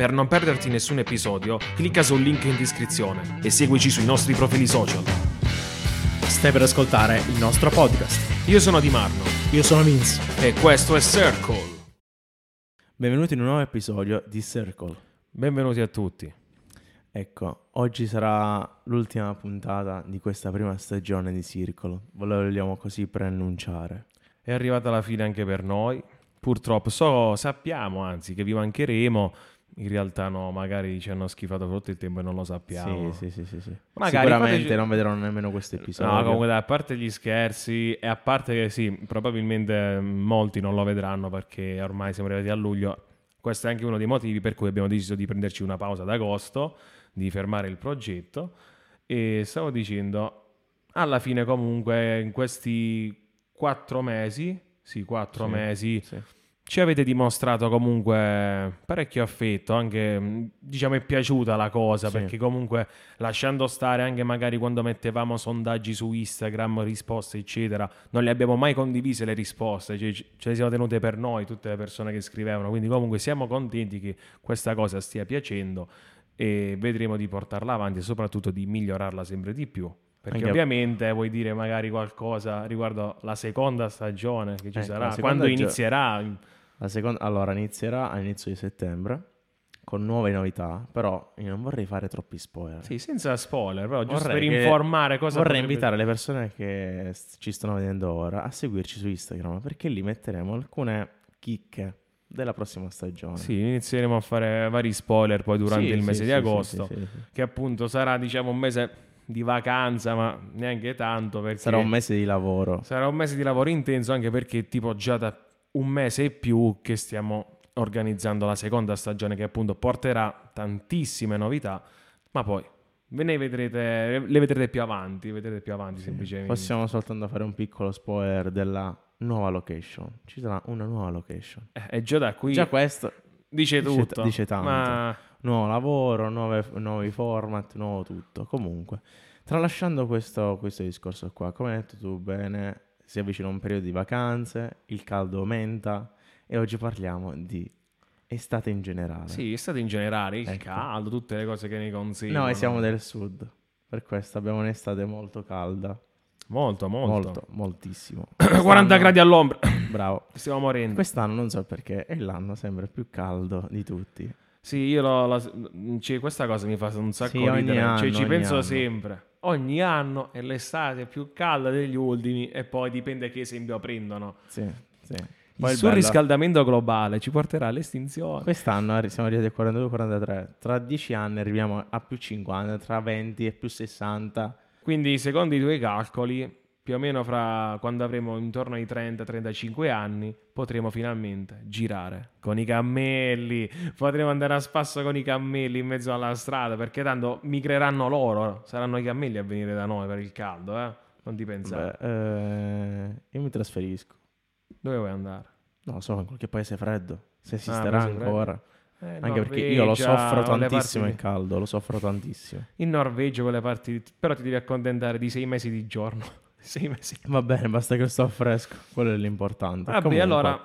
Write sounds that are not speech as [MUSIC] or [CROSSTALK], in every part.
Per non perderti nessun episodio, clicca sul link in descrizione e seguici sui nostri profili social. Stai per ascoltare il nostro podcast. Io sono Di Marno Io sono Vince. e questo è Circle. Benvenuti in un nuovo episodio di Circle. Benvenuti a tutti. Ecco, oggi sarà l'ultima puntata di questa prima stagione di Circolo. Vogliamo così preannunciare. È arrivata la fine anche per noi. Purtroppo so, sappiamo anzi che vi mancheremo. In realtà no, magari ci hanno schifato per tutto il tempo e non lo sappiamo. Sì, sì, sì, sì. Magari Sicuramente fateci- non vedranno nemmeno questo episodio. No, comunque a parte gli scherzi e a parte che sì, probabilmente molti non lo vedranno perché ormai siamo arrivati a luglio. Questo è anche uno dei motivi per cui abbiamo deciso di prenderci una pausa ad agosto, di fermare il progetto e stavo dicendo, alla fine comunque in questi quattro mesi, sì, quattro Sì, mesi, sì. Ci avete dimostrato comunque parecchio affetto, anche mh, diciamo è piaciuta la cosa Sì. perché comunque lasciando stare anche magari quando mettevamo sondaggi su Instagram, risposte eccetera, non le abbiamo mai condivise le risposte, cioè, ce le siamo tenute per noi tutte le persone che scrivevano, quindi comunque siamo contenti che questa cosa stia piacendo e vedremo di portarla avanti e soprattutto di migliorarla sempre di più. Perché Anche- ovviamente vuoi dire magari qualcosa riguardo la seconda stagione che ci Ecco, sarà, quando inizierà. La seconda, allora, inizierà all'inizio di settembre con nuove novità, però io non vorrei fare troppi spoiler. Sì, senza spoiler, però giusto Vorrei per informare cosa Vorrei potrebbe- invitare le persone che ci stanno vedendo ora a seguirci su Instagram perché lì metteremo alcune chicche della prossima stagione. Sì, inizieremo a fare vari spoiler poi durante Sì, il mese sì, di sì, agosto, che appunto sarà diciamo un mese di vacanza, ma neanche tanto perché Sarà un mese di lavoro. sarà un mese di lavoro intenso anche perché tipo già da un mese e più che stiamo organizzando la seconda stagione che appunto porterà tantissime novità, ma poi ve ne vedrete, le vedrete più avanti, vedrete più avanti semplicemente. Possiamo soltanto fare un piccolo spoiler della nuova location. Ci sarà una nuova location. Eh, e già da qui Già questo, dice dice- tutto. dice tanto. Ma nuovo lavoro, nuove- nuovi format, nuovo tutto. Comunque, tralasciando questo, questo discorso qua, come hai detto tu bene, si avvicina un periodo di vacanze, il caldo aumenta e oggi parliamo di estate in generale. Sì, è stato in generale il Ecco. caldo, tutte le cose che ne conseguono. Noi siamo del sud, per questo abbiamo un'estate molto calda. Molto, molto. Molto, moltissimo. [CLEARS THROAT] 40 Quest'anno- gradi all'ombra. [CLEARS THROAT] Bravo. Stiamo morendo. Quest'anno non so perché è l'anno sempre più caldo di tutti. Sì, io lo, la- cioè, questa cosa mi fa un sacco Sì, ridere. Cioè, anno, ci ogni penso anno. sempre. Ogni anno è l'estate più calda degli ultimi e poi dipende che esempio prendono. Sì, sì. Il Poi il bello- surriscaldamento globale ci porterà all'estinzione. Quest'anno siamo arrivati a 42-43. Tra 10 anni arriviamo a più 50, tra 20 e più 60. Quindi, secondo i tuoi calcoli, più o meno fra quando avremo intorno ai 30-35 anni, potremo finalmente girare con i cammelli. Potremo andare a spasso con i cammelli in mezzo alla strada, perché tanto migreranno loro. Saranno i cammelli a venire da noi per il caldo, eh? Non ti pensare. Beh, eh, io mi trasferisco. Dove vuoi andare? No, so, in qualche paese freddo. Se Ah, esisterà freddo. ancora. Eh, Anche perché io lo Norvegia, soffro tantissimo il parti caldo, lo soffro tantissimo. In Norvegia, quelle parti. Però ti devi accontentare di sei mesi di giorno. [LAUGHS] sei mesi. Va bene, basta che sto fresco. Quello è l'importante. Vabbè, Comunque, allora.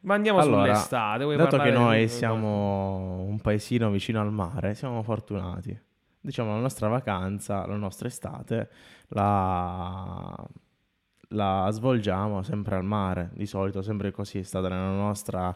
Ma andiamo Allora, sull'estate. Vuoi dato che noi di- siamo un paesino vicino al mare, siamo fortunati. Diciamo, la nostra vacanza, la nostra estate, la, la svolgiamo sempre al mare. Di solito, sempre così è stata nella nostra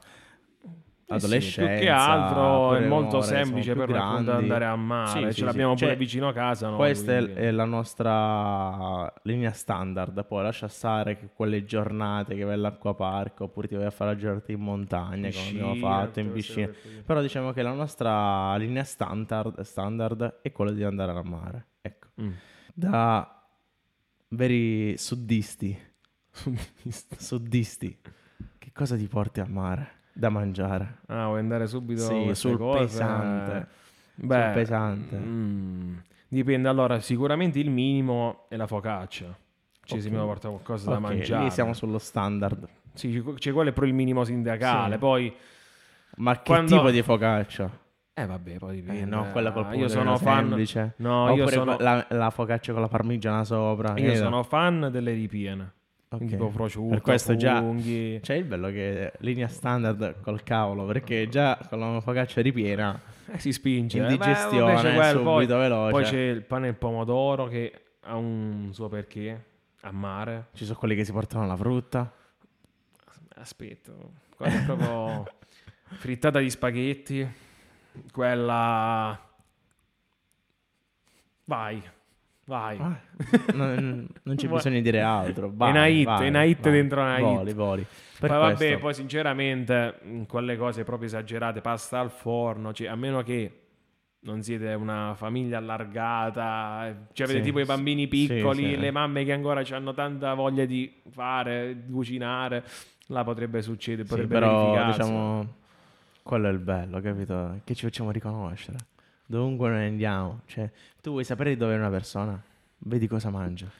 Sì, adolescenza. più che altro è molto siamo semplice per andare a mare. Sì, Ce sì, l'abbiamo pure Cioè, vicino a casa. noi, Questa è, quindi- è la nostra linea standard. Poi lascia stare che quelle giornate che vai all'acquapark oppure ti vai a fare la giornata in montagna, come abbiamo Piscina, fatto in queste piscina. Però diciamo che la nostra linea standard, standard è quella di andare al mare. Ecco, Mm. da veri suddisti, suddisti, che cosa ti porti al mare da mangiare? Ah, vuoi andare subito Sì, sul cose? pesante. Beh, Sul pesante. mm, dipende. Allora, sicuramente il minimo è la focaccia. Ci Ok. si mi porta qualcosa da Ok, mangiare. lì siamo sullo standard. Sì, c'è- c'è quello è proprio il minimo sindacale. Sì. Poi, Ma che Quando- tipo di focaccia? eh, vabbè, poi dipende. Eh, no, quella col Ah, Io sono fan. semplice. No, io Oppure sono, la, la focaccia con la parmigiana sopra. io Eh, sono fan delle ripiene. Ok. tipo prosciutto, Per questo già- funghi. C'è il bello che linea standard col cavolo, perché già con la focaccia ripiena, Eh, si spinge. eh. indigestione, Beh, invece quello, subito poi, veloce. poi c'è il pane e il pomodoro che ha un suo perché a mare. Ci sono quelli che si portano la frutta. Aspetta, quella è proprio [LAUGHS] frittata di spaghetti, quella... Vai, vai. Ah, [LAUGHS] non, non c'è bisogno di dire altro. Vai, una hit, vai, una hit vai. dentro una hit. Voli, voli. Poi vabbè, questo- poi sinceramente, quelle cose proprio esagerate, pasta al forno, cioè, a meno che non siete una famiglia allargata, eh, cioè avete Sì, tipo i bambini sì, piccoli, sì. le mamme che ancora hanno tanta voglia di fare, di cucinare, là potrebbe succedere, Sì, potrebbe però verificarsi. diciamo quello è il bello, capito? Che ci facciamo riconoscere. Dovunque noi andiamo, cioè tu vuoi sapere dove è una persona? Vedi cosa mangia.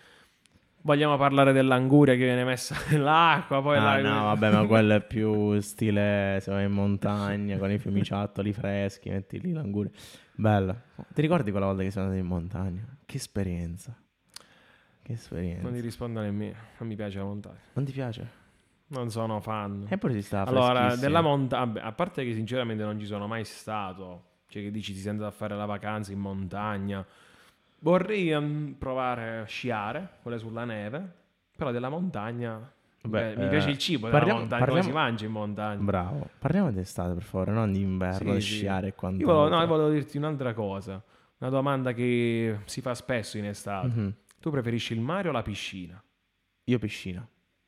Vogliamo parlare dell'anguria che viene messa [LAUGHS] nell'acqua, poi Ah, la- no, vabbè, ma quello è più stile se vai in montagna con i fiumiciattoli freschi, metti lì l'anguria. Bella. Ti ricordi quella volta che siamo andati in montagna? Che esperienza. Che esperienza. Non ti rispondo nemmeno, non mi piace la montagna. Non ti piace? Non sono fan. Eppure si sta Allora, della montagna, a parte che sinceramente non ci sono mai stato, cioè che dici ti sei andato a fare la vacanza in montagna, vorrei ehm, provare a sciare, quelle sulla neve, però della montagna, beh, mi eh, piace il cibo della parliamo- montagna, come parliamo- si mangia in montagna. Bravo. Parliamo d'estate, per favore, non di inverno, Sì, sì. sciare e Io quant'altro. volevo, no, io volevo dirti un'altra cosa, una domanda che si fa spesso in estate. Mhm. Tu preferisci il mare o la piscina? Io piscina.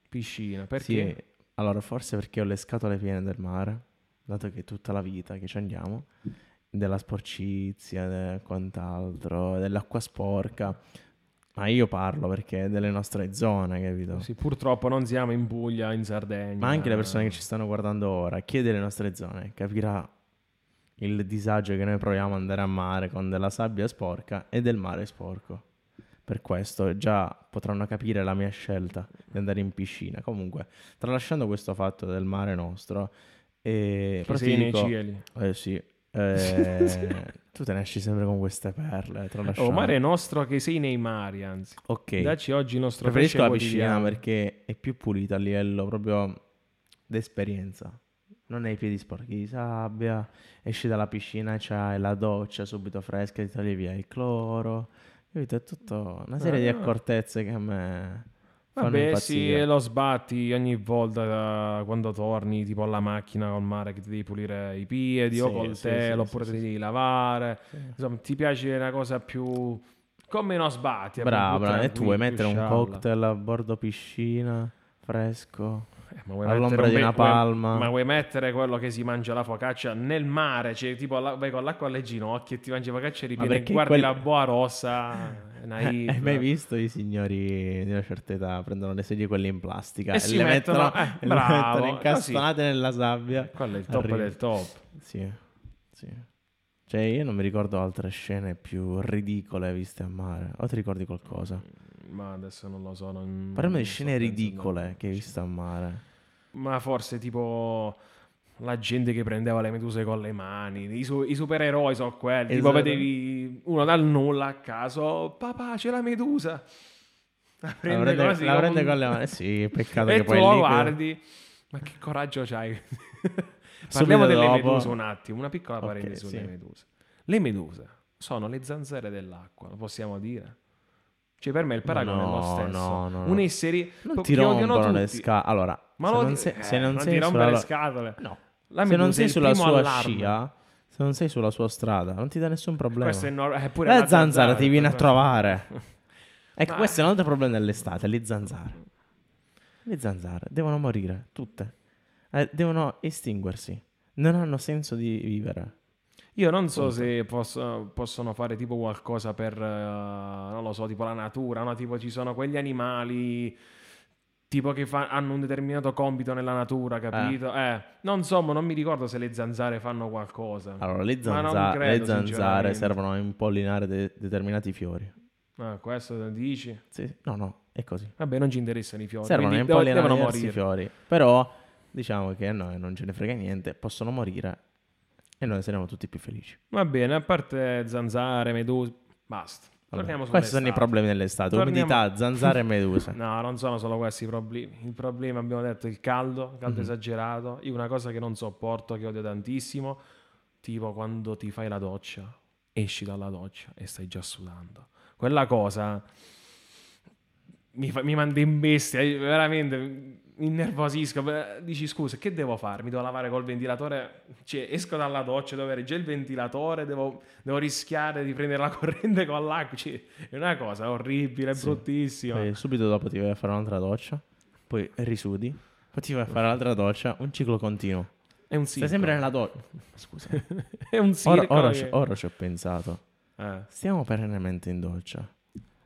Piscina, Sì, perché? allora forse perché ho le scatole piene del mare, dato che è tutta la vita che ci andiamo, della sporcizia e quant'altro, dell'acqua sporca. Ma io parlo perché è delle nostre zone, capito? Sì, purtroppo non siamo in Puglia, in Sardegna. Ma anche le persone che ci stanno guardando ora, chi è delle nostre zone, capirà il disagio che noi proviamo ad andare a mare con della sabbia sporca e del mare sporco. Per questo già potranno capire la mia scelta di andare in piscina. Comunque, tralasciando questo fatto del mare nostro, eh, Che però sei nei cieli. eh sì, eh, [LAUGHS] tu te ne esci sempre con queste perle. tralasciando. Oh, mare nostro che sei nei mari, anzi. Ok. Dacci oggi il nostro Preferisco la piscina perché è più pulita a livello proprio d'esperienza. Non hai i piedi sporchi di sabbia, esci dalla piscina, c'hai la doccia subito fresca, ti togli via il cloro. Capito? È tutto una serie di Ah. accortezze che a me Vabbè, sì, e lo sbatti ogni volta eh, quando torni, tipo alla macchina col mare, che ti devi pulire i piedi o Sì, col sì, telo, sì, oppure ti devi lavare. Insomma, ti piace una cosa più... come non sbatti. bravo. E tu vuoi mettere un cocktail a bordo piscina, fresco? Eh, ma vuoi all'ombra di una palma? ma vuoi mettere quello che si mangia la focaccia nel mare? Cioè, tipo, vai con l'acqua alle ginocchia e ti mangi focaccia e ripieni, perché guardi quelli- la boa rossa, una Eh. Hai mai visto i signori di una certa età prendono le sedie quelle in plastica E e, si le mettono- mettono, eh, e le bravo, mettono incastonate nella sabbia? Quello è il top Arriva. del top. Sì, sì. Cioè io non mi ricordo altre scene più ridicole viste a mare. O ti ricordi qualcosa? Ma adesso non lo so. Non, Parliamo di scene pensando. ridicole che hai visto a mare. Ma forse tipo la gente che prendeva le meduse con le mani. I, su- i supereroi sono quelli. Tipo Esatto. vedevi uno dal nulla a caso. Papà, c'è la medusa. La La prende, prende, così la prende un- con le mani. Sì, peccato e che poi lo guardi. Ma che coraggio c'hai? [LAUGHS] Parliamo delle dopo- meduse un attimo. Una piccola parentesi sulle sì. meduse. Le meduse sono le zanzare dell'acqua, lo possiamo dire? Cioè, per me il paragone è lo No, stesso. no, no, no. Un essere Non ti rompono le scatole. Allora, Ma se non sei, eh, se non non sei ti rompe sulla... le scatole. No. La Se non è sei sulla sua allarme. scia, se non sei sulla sua strada, non ti dà nessun problema. Questo è nor- eh, pure La zanzara ti viene a trovare. [LAUGHS] Ecco, Ma- questo è un altro problema dell'estate, le zanzare. Le zanzare devono morire, tutte. Eh, devono estinguersi. Non hanno senso di vivere. Io non so Punto. se posso- possono fare tipo qualcosa per, eh, non lo so, tipo la natura, no? Tipo ci sono quegli animali tipo che fa- hanno un determinato compito nella natura, capito? Eh, non so, ma non mi ricordo se le zanzare fanno qualcosa. Allora, le, non zanza- credo, le zanzare servono a impollinare de- determinati fiori. Ah, questo dici? Sì, no, no, è così. Vabbè, non ci interessano i fiori. servono a impollinare morire. fiori. Però, diciamo che a noi non ce ne frega niente, possono morire e noi saremo tutti più felici. Va bene, a parte zanzare, meduse, basta. Torniamo Questi sono i problemi dell'estate, Torniamo- umidità, zanzare e meduse. [LAUGHS] No, non sono solo questi i problemi. Il problema, abbiamo detto, è il caldo, il caldo Mhm. esagerato. Io una cosa che non sopporto, che odio tantissimo, tipo quando ti fai la doccia, esci dalla doccia e stai già sudando. Quella cosa mi, fa- mi manda in bestia, veramente mi innervosisco. Dici scusa, che devo fare? Mi devo lavare col ventilatore? Cioè, esco dalla doccia, devo avere già il ventilatore, devo, devo rischiare di prendere la [LAUGHS] corrente con l'acqua. Cioè, è una cosa orribile, Sì. bruttissima. Poi subito dopo ti vai a fare un'altra doccia, poi risudi, poi ti vai a fare un'altra doccia, un ciclo continuo. È un Stai circo. sempre nella doccia. Scusa. [LAUGHS] è un Ora, circo. ora che- ci- ora ci ho pensato. Eh, Stiamo perennemente in doccia.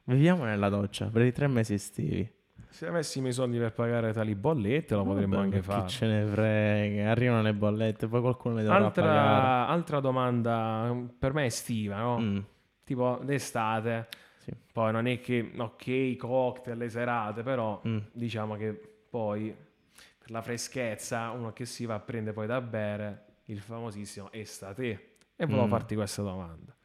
Viviamo nella doccia per i tre mesi estivi. se avessimo i soldi per pagare tali bollette, lo potremmo anche Chi fare. ce ne frega, arrivano le bollette, poi qualcuno le dovrà pagare. Altra, altra domanda, per me estiva, no? Mm, Tipo d'estate. Sì. Poi non è che, ok, i cocktail, le serate, però mm. diciamo che poi per la freschezza uno che si va a prendere poi da bere il famosissimo estate. E volevo Mm. farti questa domanda.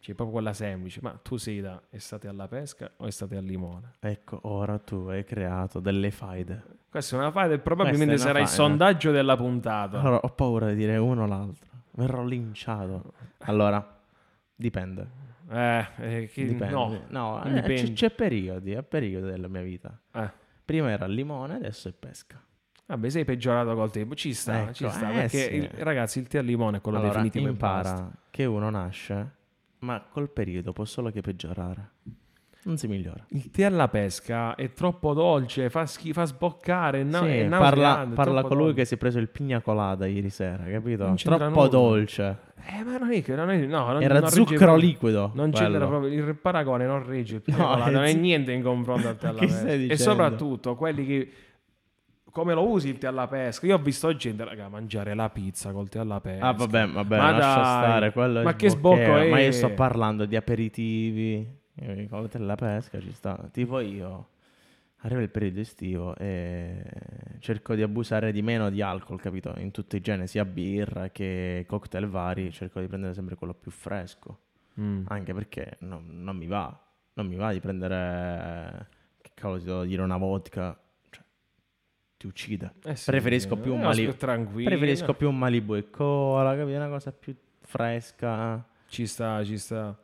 Cioè, proprio quella semplice. Ma tu sei da estate alla pesca o estate al limone? Ecco, ora tu hai creato delle faide. Questa è una faida e probabilmente sarà il faida. sondaggio della puntata. Allora, ho paura di dire uno o l'altro. Verrò linciato. Allora, dipende. Eh, eh, che- Dipende. no. No, eh, Dipende. c- c'è periodi, è periodi della mia vita. Eh. Prima era il limone, adesso è pesca. Vabbè, sei peggiorato col tempo. Ci sta, Ecco, ci sta. eh, perché, sì. il- ragazzi, il tè al limone è quello allora, definitivo impara che uno nasce, ma col periodo può solo che peggiorare. Non si migliora. Il tè alla pesca è troppo dolce, fa, schi- fa sboccare, no, Sì, parla parla colui dolce. che si è preso il pigna colada ieri sera, capito? Troppo nulla. dolce. Eh, ma non è che non è, no, non, Era non regge zucchero proprio- liquido. Non quello. proprio il paragone, non regge il [LAUGHS] No, cioccolato, non è niente in confronto al tè [LAUGHS] alla pesca. E soprattutto quelli che come lo usi il tè alla pesca? Io ho visto gente, raga, mangiare la pizza col tè alla pesca. Ah, vabbè, vabbè, Ma lascia dai, stare. Ma che sbocco è? Ma io sto parlando di aperitivi. eh, Con la pesca ci sta. Tipo io. Arriva il periodo estivo e cerco di abusare di meno di alcol, capito? In tutti i generi, sia birra che cocktail vari, cerco di prendere sempre quello più fresco. Mm. Anche perché non, non mi va. Non mi va di prendere. Che cavolo ti devo dire? Una vodka. Ti uccide. Eh sì, Preferisco più è un una Mali- cosa più. Preferisco più un Malibu e cola, capito? Una cosa più fresca. Ci sta, ci sta.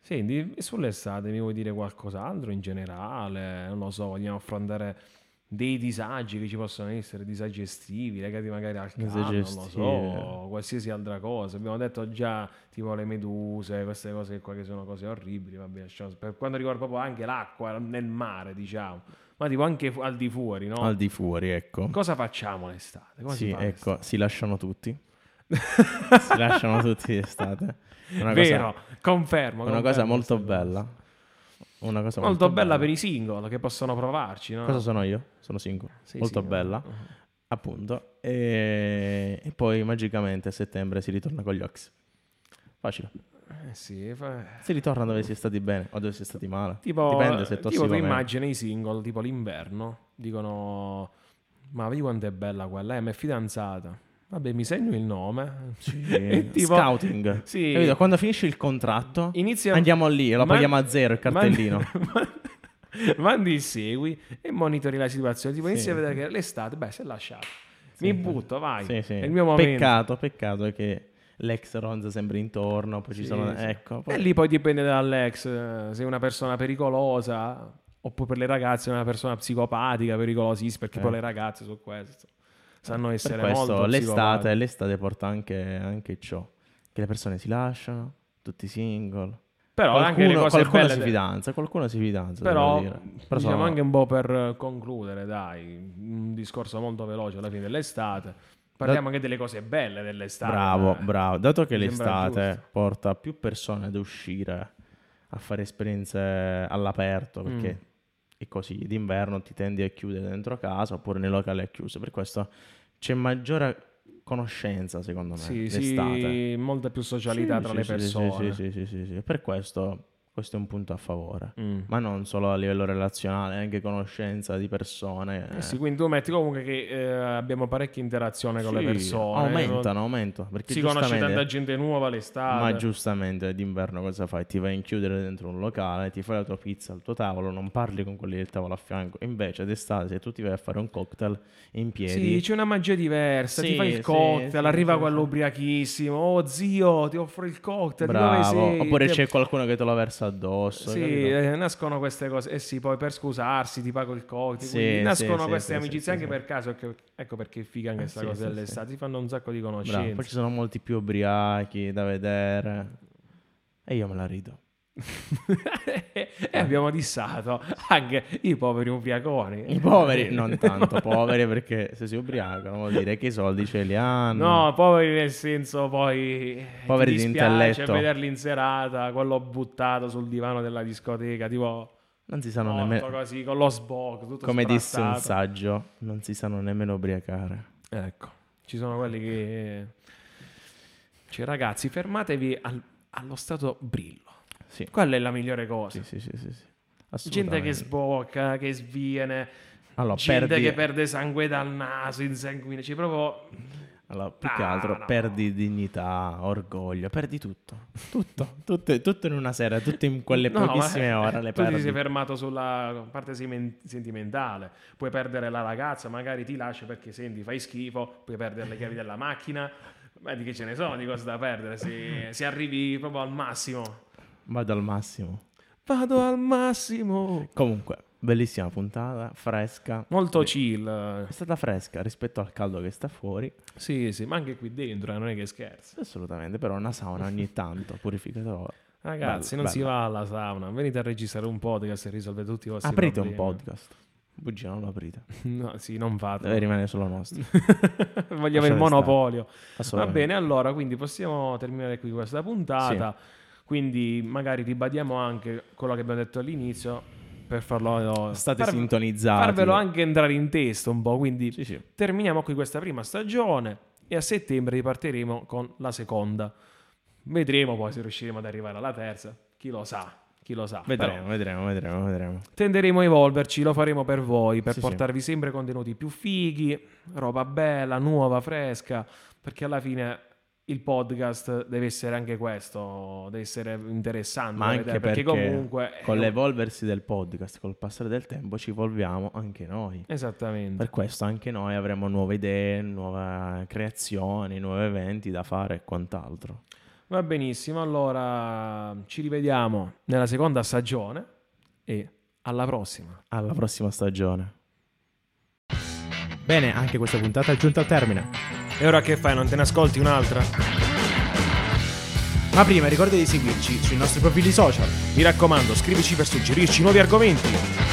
Senti, sull'estate mi vuoi dire qualcos'altro in generale? Non lo so, vogliamo affrontare dei disagi che ci possono essere, disagi estivi legati magari al caldo, non lo so, qualsiasi altra cosa. Abbiamo detto già tipo le meduse, queste cose qua che sono cose orribili, vabbè, lasciamo- per quanto riguarda proprio anche l'acqua nel mare, diciamo. Ma tipo anche fu- al di fuori, no? Al di fuori, ecco. Cosa facciamo l'estate? Come si Sì, fa ecco, si lasciano tutti. [LAUGHS] si lasciano tutti d'estate. Una Vero, cosa, confermo. una confermo cosa molto bella. Una cosa Molto bella per i single che possono provarci, no? Cosa sono io? Sono single. Sì, molto sì, bella, uh-huh. appunto. E... e poi magicamente a settembre si ritorna con gli Ox. Facile. Eh sì, fa- Si ritorna dove si è stati bene o dove si è stati male. tipo, Dipende se tipo tu immagini i single, tipo l'inverno, dicono, ma vedi quanto è bella quella, eh, ma è fidanzata. Vabbè, mi segno il nome. [LAUGHS] E tipo- Scouting. Sì. Capito? Quando finisce il contratto, Inizia andiamo lì e lo Man- paghiamo a zero il cartellino. Mandi, mandi il segui e monitori la situazione. Tipo, Sì. inizi a vedere che l'estate, beh, si è lasciato. Mi butto, vai. Sì, sì. È il mio momento. Peccato, peccato è che l'ex ronza sempre intorno, poi ci Sì, sono... sì. Ecco, E poi- lì poi dipende dall'ex, eh, sei una persona pericolosa, oppure per le ragazze è una persona psicopatica, pericolosissima, perché Eh. poi le ragazze su questo sanno per essere questo molto l'estate, l'estate porta anche, anche ciò, che le persone si lasciano, tutti single. Però anche le qualcuno cose qualcuno si fidanza, qualcuno si fidanza, Però. Però diciamo sono- anche un po' per concludere, dai, un discorso molto veloce alla fine dell'estate. Parliamo anche delle cose belle dell'estate. Bravo, eh. bravo. Dato che Mi l'estate porta più persone ad uscire, a fare esperienze all'aperto, perché Mm. è così, d'inverno ti tendi a chiudere dentro casa oppure nei locali è chiuso. Per questo c'è maggiore conoscenza, secondo me, Sì, l'estate. sì, molta più socialità Sì, tra sì, le persone. Sì, sì, sì, sì, sì. Per questo questo è un punto a favore. Mm. Ma non solo a livello relazionale, anche conoscenza di persone. Eh sì, quindi tu metti comunque che eh, abbiamo parecchia interazione con le Sì, persone. Aumentano, aumentano. Perché Si conosce tanta gente nuova l'estate. Ma giustamente d'inverno cosa fai? Ti vai a chiudere dentro un locale, ti fai la tua pizza al tuo tavolo, non parli con quelli del tavolo a fianco. Invece d'estate, se tu ti vai a fare un cocktail in piedi, Sì, c'è una magia diversa. ti Sì, fai il sì, cocktail, sì, arriva sì, quello sì. ubriachissimo. Oh zio, ti offro il cocktail. bravo. Oppure Ti- c'è qualcuno che te lo versa addosso. Sì, eh, nascono queste cose. Eh sì, poi per scusarsi ti pago il cocktail. Sì, nascono sì, queste sì, amicizie anche per caso. Ecco, ecco perché è figa anche Eh questa cosa dell'estate. Si fanno un sacco di Bravo. conoscenze. Poi ci sono molti più ubriachi da vedere. E io me la rido. [LAUGHS] e abbiamo dissato anche i poveri ubriaconi. I poveri, [LAUGHS] non tanto poveri perché se si ubriacano vuol dire che i soldi ce li hanno. No, poveri nel senso poi eh, Poveri di intelletto. vederli in serata, quello buttato sul divano della discoteca, tipo Non si sanno nemmeno... così con lo tutto Come disse un saggio, non si sanno nemmeno ubriacare. Ecco, ci sono quelli che cioè ragazzi, fermatevi al- allo stato brillo. Sì. Quella è la migliore cosa. Sì, sì, sì, sì. Gente che sbocca, che sviene, Allora, gente perdi, che perde sangue dal naso, insanguina, cioè proprio allora, più che Ah, altro no. perdi dignità, orgoglio, perdi tutto. Tutto, tutto, tutto in una sera, tutto in quelle No, pochissime ma- ore le tu ti perdi. sei fermato sulla parte sentimentale. Puoi perdere la ragazza, magari ti lascia perché senti, fai schifo. Puoi perdere le chiavi della macchina. Ma di che ce ne sono di cose da perdere? Se, se arrivi proprio al massimo, Vado al massimo. vado al massimo. Comunque, bellissima puntata, fresca. Molto Beh, chill. È stata fresca rispetto al caldo che sta fuori. Sì, sì, ma anche qui dentro, eh, non è che scherzi. Assolutamente, però una sauna ogni tanto, purificatore. Ragazzi, Bello, non si bello. va alla sauna. Venite a registrare un podcast e risolvete tutti i vostri Aprite un problemi. podcast. Bugia, non lo aprite. [LAUGHS] No, sì, non fate. Deve rimanere solo nostro. [LAUGHS] Vogliamo il monopolio. Va bene, allora, quindi possiamo terminare qui questa puntata. Quindi magari ribadiamo anche quello che abbiamo detto all'inizio per farlo State farvi- sintonizzati. farvelo anche entrare in testa un po'. Quindi Sì, sì. terminiamo qui questa prima stagione e a settembre ripartiremo con la seconda. Vedremo poi se riusciremo ad arrivare alla terza. Chi lo sa, chi lo sa. Però Vedremo, vedremo, vedremo, vedremo. tenderemo a evolverci, lo faremo per voi, per sì. portarvi sempre contenuti più fighi, roba bella, nuova, fresca, perché alla fine il podcast deve essere anche questo, deve essere interessante. Ma anche vedere, perché, comunque... con l'evolversi del podcast, col passare del tempo, ci evolviamo anche noi. Esattamente. Per questo anche noi avremo nuove idee, nuove creazioni, nuovi eventi da fare e quant'altro. Va benissimo, allora ci rivediamo nella seconda stagione e alla prossima. Alla prossima stagione. Bene, anche questa puntata è giunta al termine. E ora che fai, non te ne ascolti un'altra? Ma prima ricorda di seguirci sui nostri profili social. Mi raccomando, scrivici per suggerirci nuovi argomenti.